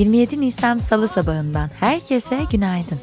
27 Nisan Salı sabahından herkese günaydın.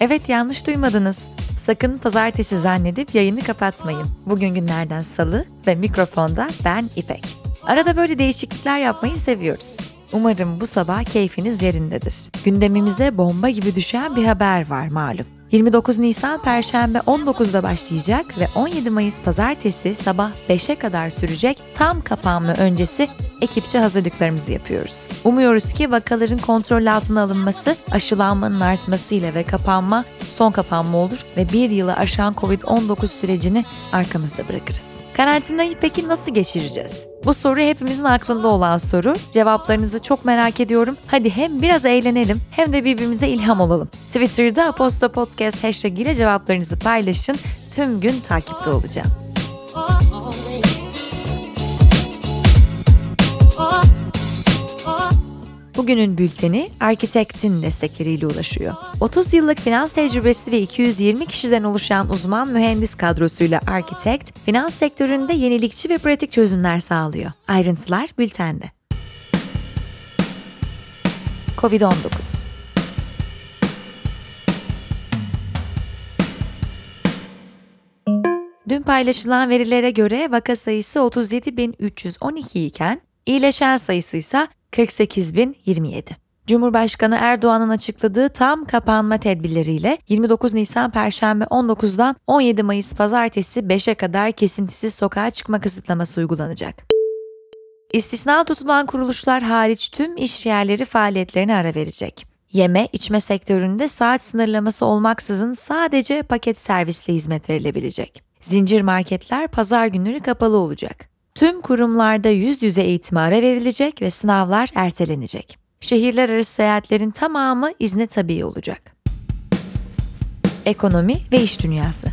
Evet yanlış duymadınız. Sakın pazartesi zannedip yayını kapatmayın. Bugün günlerden salı ve mikrofonda ben İpek. Arada böyle değişiklikler yapmayı seviyoruz. Umarım bu sabah keyfiniz yerindedir. Gündemimize bomba gibi düşen bir haber var malum. 29 Nisan Perşembe 19'da başlayacak ve 17 Mayıs Pazartesi sabah 5'e kadar sürecek tam kapanma öncesi ekipçe hazırlıklarımızı yapıyoruz. Umuyoruz ki vakaların kontrol altına alınması, aşılanmanın artmasıyla ve kapanma son kapanma olur ve bir yılı aşan COVID-19 sürecini arkamızda bırakırız. Karantinayı peki nasıl geçireceğiz? Bu soru hepimizin aklında olan soru. Cevaplarınızı çok merak ediyorum. Hadi hem biraz eğlenelim hem de birbirimize ilham olalım. Twitter'da Aposto Podcast hashtag ile cevaplarınızı paylaşın. Tüm gün takipte olacağım. Bugünün bülteni Architect'in destekleriyle ulaşıyor. 30 yıllık finans tecrübesi ve 220 kişiden oluşan uzman mühendis kadrosuyla Architect, finans sektöründe yenilikçi ve pratik çözümler sağlıyor. Ayrıntılar bültende. Covid-19 Dün paylaşılan verilere göre vaka sayısı 37.312 iken iyileşen sayısı ise 48.027. Cumhurbaşkanı Erdoğan'ın açıkladığı tam kapanma tedbirleriyle 29 Nisan Perşembe 19'dan 17 Mayıs Pazartesi 5'e kadar kesintisiz sokağa çıkma kısıtlaması uygulanacak. İstisna tutulan kuruluşlar hariç tüm iş yerleri faaliyetlerine ara verecek. Yeme, içme sektöründe saat sınırlaması olmaksızın sadece paket servisle hizmet verilebilecek. Zincir marketler pazar günleri kapalı olacak. Tüm kurumlarda yüz yüze eğitime ara verilecek ve sınavlar ertelenecek. Şehirler arası seyahatlerin tamamı izne tabi olacak. Ekonomi ve iş dünyası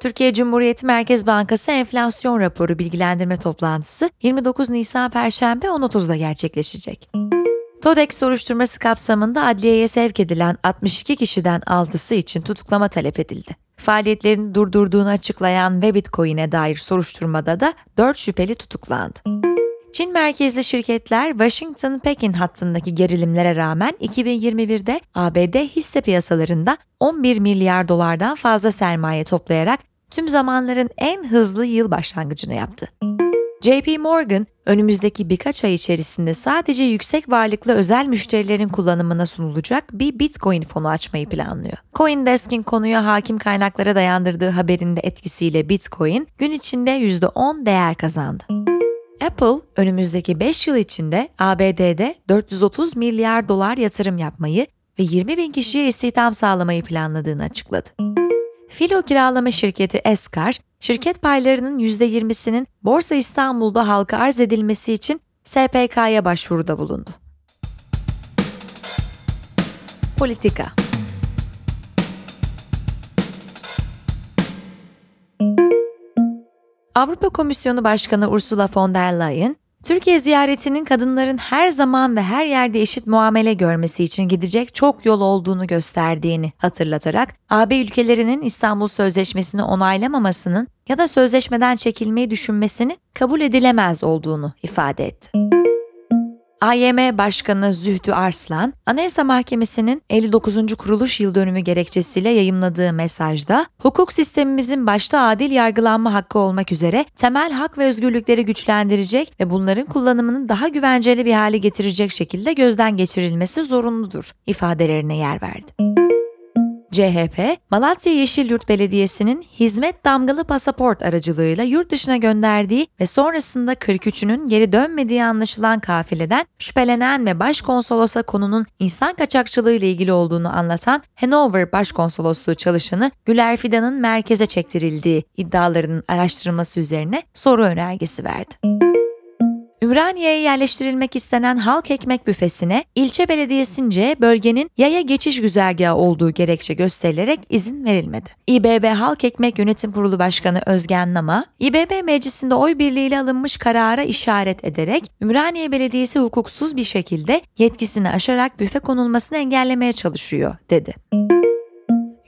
Türkiye Cumhuriyeti Merkez Bankası enflasyon raporu bilgilendirme toplantısı 29 Nisan Perşembe 10.30'da gerçekleşecek. TODEX soruşturması kapsamında adliyeye sevk edilen 62 kişiden 6'sı için tutuklama talep edildi. Faaliyetlerini durdurduğunu açıklayan ve Bitcoin'e dair soruşturmada da 4 şüpheli tutuklandı. Çin merkezli şirketler Washington-Pekin hattındaki gerilimlere rağmen 2021'de ABD hisse piyasalarında 11 milyar dolardan fazla sermaye toplayarak tüm zamanların en hızlı yıl başlangıcını yaptı. JP Morgan, önümüzdeki birkaç ay içerisinde sadece yüksek varlıklı özel müşterilerin kullanımına sunulacak bir Bitcoin fonu açmayı planlıyor. CoinDesk'in konuya hakim kaynaklara dayandırdığı haberinde etkisiyle Bitcoin gün içinde %10 değer kazandı. Apple, önümüzdeki 5 yıl içinde ABD'de 430 milyar dolar yatırım yapmayı ve 20 bin kişiye istihdam sağlamayı planladığını açıkladı. Filo kiralama şirketi Eskar, şirket paylarının %20'sinin Borsa İstanbul'da halka arz edilmesi için SPK'ya başvuruda bulundu. Politika Avrupa Komisyonu Başkanı Ursula von der Leyen, Türkiye ziyaretinin kadınların her zaman ve her yerde eşit muamele görmesi için gidecek çok yol olduğunu gösterdiğini hatırlatarak AB ülkelerinin İstanbul Sözleşmesi'ni onaylamamasının ya da sözleşmeden çekilmeyi düşünmesinin kabul edilemez olduğunu ifade etti. AYM Başkanı Zühtü Arslan, Anayasa Mahkemesi'nin 59. kuruluş yıl dönümü gerekçesiyle yayımladığı mesajda, hukuk sistemimizin başta adil yargılanma hakkı olmak üzere temel hak ve özgürlükleri güçlendirecek ve bunların kullanımını daha güvenceli bir hale getirecek şekilde gözden geçirilmesi zorunludur ifadelerine yer verdi. CHP, Malatya Yeşilyurt Belediyesi'nin hizmet damgalı pasaport aracılığıyla yurt dışına gönderdiği ve sonrasında 43'ünün geri dönmediği anlaşılan kafileden şüphelenen ve başkonsolosa konunun insan kaçakçılığı ile ilgili olduğunu anlatan Hanover Başkonsolosluğu çalışanı Güler Fidan'ın merkeze çektirildiği iddialarının araştırılması üzerine soru önergesi verdi. Ümraniye'ye yerleştirilmek istenen halk ekmek büfesine ilçe belediyesince bölgenin yaya geçiş güzergahı olduğu gerekçe gösterilerek izin verilmedi. İBB Halk Ekmek Yönetim Kurulu Başkanı Özgen Nama, İBB meclisinde oy birliğiyle alınmış karara işaret ederek Ümraniye Belediyesi hukuksuz bir şekilde yetkisini aşarak büfe konulmasını engellemeye çalışıyor, dedi.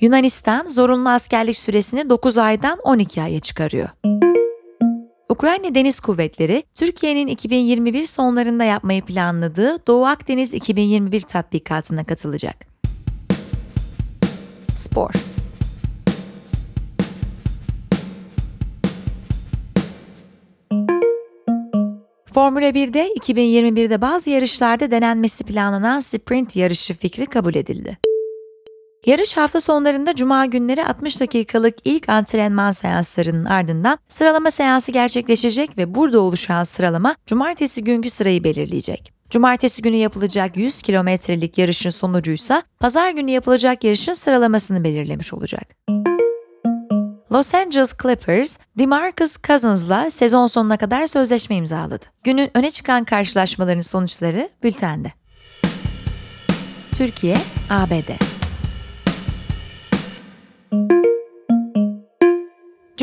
Yunanistan zorunlu askerlik süresini 9 aydan 12 aya çıkarıyor. Ukrayna Deniz Kuvvetleri, Türkiye'nin 2021 sonlarında yapmayı planladığı Doğu Akdeniz 2021 tatbikatına katılacak. Spor Formula 1'de 2021'de bazı yarışlarda denenmesi planlanan sprint yarışı fikri kabul edildi. Yarış hafta sonlarında cuma günleri 60 dakikalık ilk antrenman seanslarının ardından sıralama seansı gerçekleşecek ve burada oluşan sıralama cumartesi günkü sırayı belirleyecek. Cumartesi günü yapılacak 100 kilometrelik yarışın sonucuysa pazar günü yapılacak yarışın sıralamasını belirlemiş olacak. Los Angeles Clippers, DeMarcus Cousins'la sezon sonuna kadar sözleşme imzaladı. Günün öne çıkan karşılaşmaların sonuçları bültende. Türkiye, ABD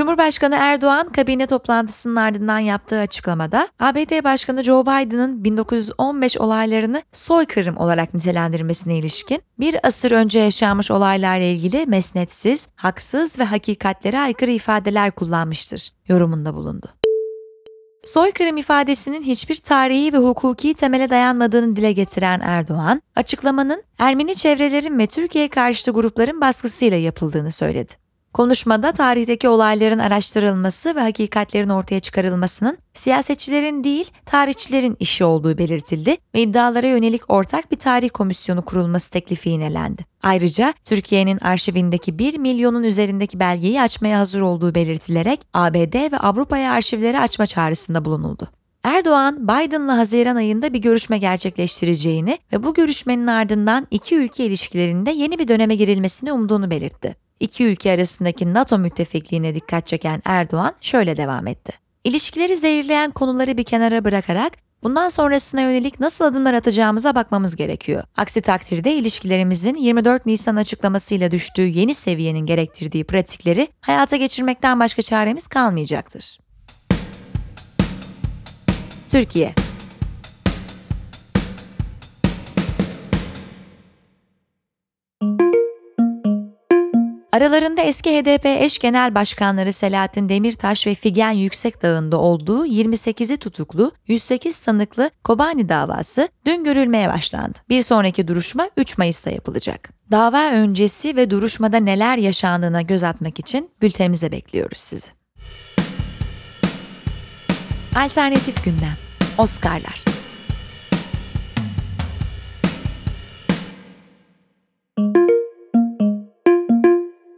Cumhurbaşkanı Erdoğan kabine toplantısının ardından yaptığı açıklamada ABD Başkanı Joe Biden'ın 1915 olaylarını soykırım olarak nitelendirmesine ilişkin bir asır önce yaşanmış olaylarla ilgili mesnetsiz, haksız ve hakikatlere aykırı ifadeler kullanmıştır yorumunda bulundu. Soykırım ifadesinin hiçbir tarihi ve hukuki temele dayanmadığını dile getiren Erdoğan, açıklamanın Ermeni çevrelerin ve Türkiye karşıtı grupların baskısıyla yapıldığını söyledi. Konuşmada tarihteki olayların araştırılması ve hakikatlerin ortaya çıkarılmasının siyasetçilerin değil, tarihçilerin işi olduğu belirtildi ve iddialara yönelik ortak bir tarih komisyonu kurulması teklifi yinelendi. Ayrıca Türkiye'nin arşivindeki 1 milyonun üzerindeki belgeyi açmaya hazır olduğu belirtilerek ABD ve Avrupa'ya arşivleri açma çağrısında bulunuldu. Erdoğan, Biden'la Haziran ayında bir görüşme gerçekleştireceğini ve bu görüşmenin ardından iki ülke ilişkilerinde yeni bir döneme girilmesini umduğunu belirtti. İki ülke arasındaki NATO müttefikliğine dikkat çeken Erdoğan şöyle devam etti. İlişkileri zehirleyen konuları bir kenara bırakarak bundan sonrasına yönelik nasıl adımlar atacağımıza bakmamız gerekiyor. Aksi takdirde ilişkilerimizin 24 Nisan açıklamasıyla düştüğü yeni seviyenin gerektirdiği pratikleri hayata geçirmekten başka çaremiz kalmayacaktır. Türkiye Aralarında eski HDP eş genel başkanları Selahattin Demirtaş ve Figen Yüksekdağ'ında olduğu 28'i tutuklu, 108 sanıklı Kobani davası dün görülmeye başlandı. Bir sonraki duruşma 3 Mayıs'ta yapılacak. Dava öncesi ve duruşmada neler yaşandığına göz atmak için bültenimize bekliyoruz sizi. Alternatif gündem. Oscar'lar.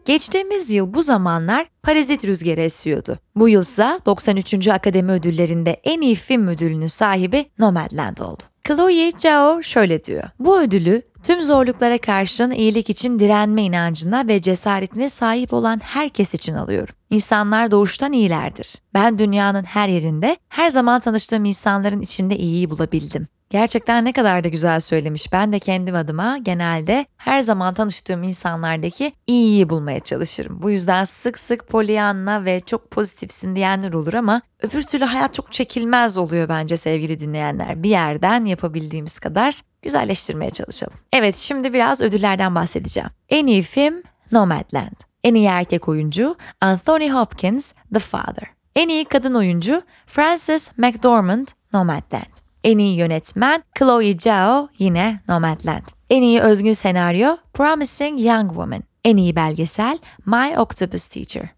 Geçtiğimiz yıl bu zamanlar Parazit rüzgarı esiyordu. Bu yılsa 93. Akademi Ödülleri'nde en iyi film ödülünün sahibi Nomadland oldu. Chloe Zhao şöyle diyor. Bu ödülü tüm zorluklara karşın iyilik için direnme inancına ve cesaretine sahip olan herkes için alıyorum. İnsanlar doğuştan iyilerdir. Ben dünyanın her yerinde, her zaman tanıştığım insanların içinde iyiyi bulabildim. Gerçekten ne kadar da güzel söylemiş. Ben de kendi adıma genelde her zaman tanıştığım insanlardaki iyiyi bulmaya çalışırım. Bu yüzden sık sık Pollyanna ve çok pozitifsin diyenler olur ama öbür türlü hayat çok çekilmez oluyor bence sevgili dinleyenler. Bir yerden yapabildiğimiz kadar güzelleştirmeye çalışalım. Evet şimdi biraz ödüllerden bahsedeceğim. En iyi film Nomadland. En iyi erkek oyuncu Anthony Hopkins The Father. En iyi kadın oyuncu Frances McDormand Nomadland. En iyi yönetmen Chloe Zhao yine Nomadland. En iyi özgün senaryo Promising Young Woman. En iyi belgesel My Octopus Teacher.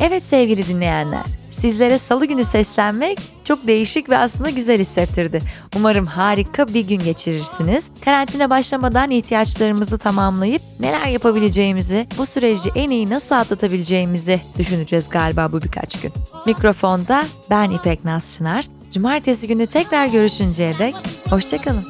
Evet sevgili dinleyenler, Sizlere salı günü seslenmek çok değişik ve aslında güzel hissettirdi. Umarım harika bir gün geçirirsiniz. Karantina başlamadan ihtiyaçlarımızı tamamlayıp neler yapabileceğimizi, bu süreci en iyi nasıl atlatabileceğimizi düşüneceğiz galiba bu birkaç gün. Mikrofonda ben İpek Naz Çınar. Cumartesi günü tekrar görüşünceye dek hoşçakalın.